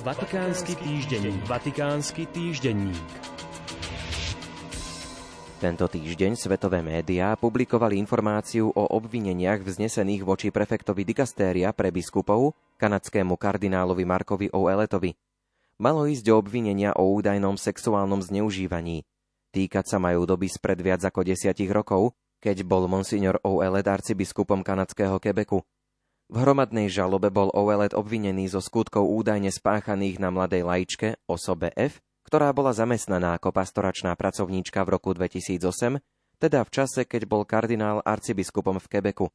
Vatikánsky týždenník. Vatikánsky týždenník. Tento týždeň svetové médiá publikovali informáciu o obvineniach vznesených voči prefektovi dikastéria pre biskupov, kanadskému kardinálovi Markovi O'Eletovi. Malo ísť o obvinenia o údajnom sexuálnom zneužívaní. Týkať sa majú doby spred viac ako desiatich rokov, keď bol monsignor O'Elet arcibiskupom kanadského Quebecu. V hromadnej žalobe bol Owelet obvinený zo skutkov údajne spáchaných na mladej laičke, osobe F, ktorá bola zamestnaná ako pastoračná pracovníčka v roku 2008, teda v čase, keď bol kardinál arcibiskupom v Quebecu.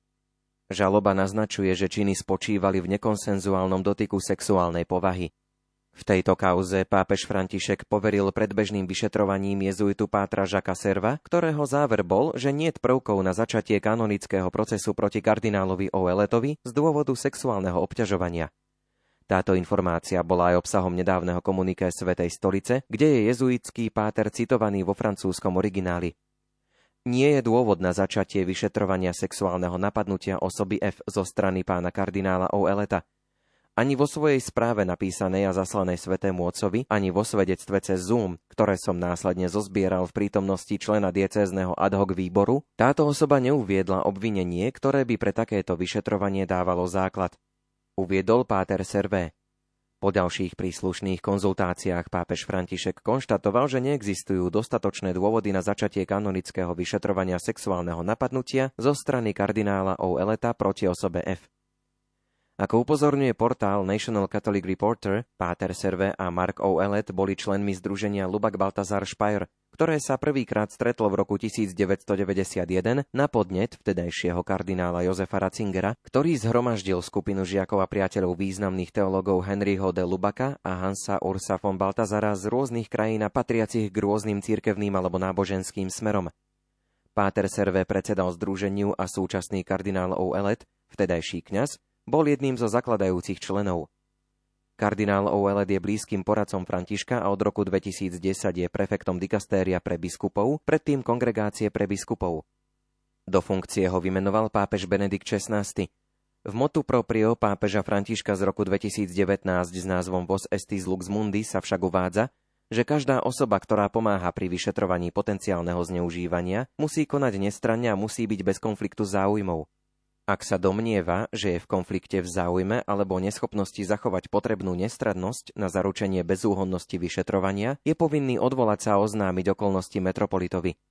Žaloba naznačuje, že činy spočívali v nekonsenzuálnom dotyku sexuálnej povahy. V tejto kauze pápež František poveril predbežným vyšetrovaním jezuitu Pátra Žaka Serva, ktorého záver bol, že niet prvkov na začatie kanonického procesu proti kardinálovi Oeletovi z dôvodu sexuálneho obťažovania. Táto informácia bola aj obsahom nedávneho komuniké Svetej stolice, kde je jezuitský páter citovaný vo francúzskom origináli. Nie je dôvod na začatie vyšetrovania sexuálneho napadnutia osoby F zo strany pána kardinála Oeleta, ani vo svojej správe napísanej a zaslanej svetému otcovi, ani vo svedectve cez Zoom, ktoré som následne zozbieral v prítomnosti člena diecézneho ad hoc výboru, táto osoba neuviedla obvinenie, ktoré by pre takéto vyšetrovanie dávalo základ. Uviedol Páter Servé. Po ďalších príslušných konzultáciách pápež František konštatoval, že neexistujú dostatočné dôvody na začatie kanonického vyšetrovania sexuálneho napadnutia zo strany kardinála O'Eleta proti osobe F. Ako upozorňuje portál National Catholic Reporter, Páter Serve a Mark O'Ellet boli členmi združenia Lubak Baltazar Speyer, ktoré sa prvýkrát stretlo v roku 1991 na podnet vtedajšieho kardinála Jozefa Ratzingera, ktorý zhromaždil skupinu žiakov a priateľov významných teologov Henryho de Lubaka a Hansa Ursa von Baltazara z rôznych krajín a patriacich k rôznym cirkevným alebo náboženským smerom. Páter Serve predsedal združeniu a súčasný kardinál O'Ellet, vtedajší kňaz, bol jedným zo zakladajúcich členov. Kardinál Ouelet je blízkym poradcom Františka a od roku 2010 je prefektom dikastéria pre biskupov, predtým kongregácie pre biskupov. Do funkcie ho vymenoval pápež Benedikt XVI. V motu proprio pápeža Františka z roku 2019 s názvom Vos Estis Lux Mundi sa však uvádza, že každá osoba, ktorá pomáha pri vyšetrovaní potenciálneho zneužívania, musí konať nestranne a musí byť bez konfliktu záujmov. Ak sa domnieva, že je v konflikte v záujme alebo neschopnosti zachovať potrebnú nestradnosť na zaručenie bezúhonnosti vyšetrovania, je povinný odvolať sa a oznámiť okolnosti metropolitovi.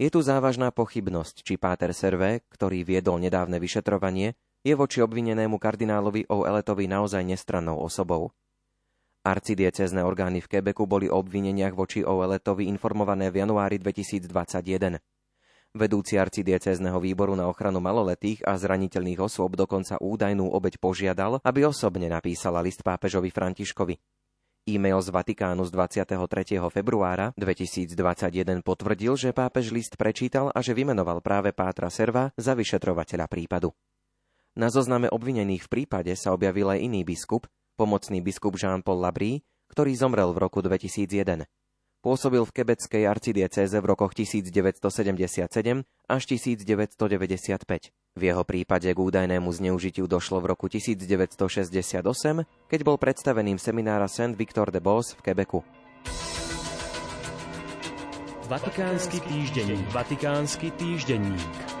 Je tu závažná pochybnosť, či Páter Servé, ktorý viedol nedávne vyšetrovanie, je voči obvinenému kardinálovi O'Eletovi naozaj nestrannou osobou. Arcidiecezne orgány v Quebecu boli o obvineniach voči O'Eletovi informované v januári 2021. Vedúci arcidiecézneho výboru na ochranu maloletých a zraniteľných osôb dokonca údajnú obeď požiadal, aby osobne napísala list pápežovi Františkovi. E-mail z Vatikánu z 23. februára 2021 potvrdil, že pápež list prečítal a že vymenoval práve Pátra Serva za vyšetrovateľa prípadu. Na zozname obvinených v prípade sa objavil aj iný biskup, pomocný biskup Jean-Paul Labrie, ktorý zomrel v roku 2001. Pôsobil v kebeckej arcidiecéze v rokoch 1977 až 1995. V jeho prípade k údajnému zneužitiu došlo v roku 1968, keď bol predstaveným seminára Saint Victor de Bos v Quebecu. Vatikánsky týždenník. Vatikánsky týždenník.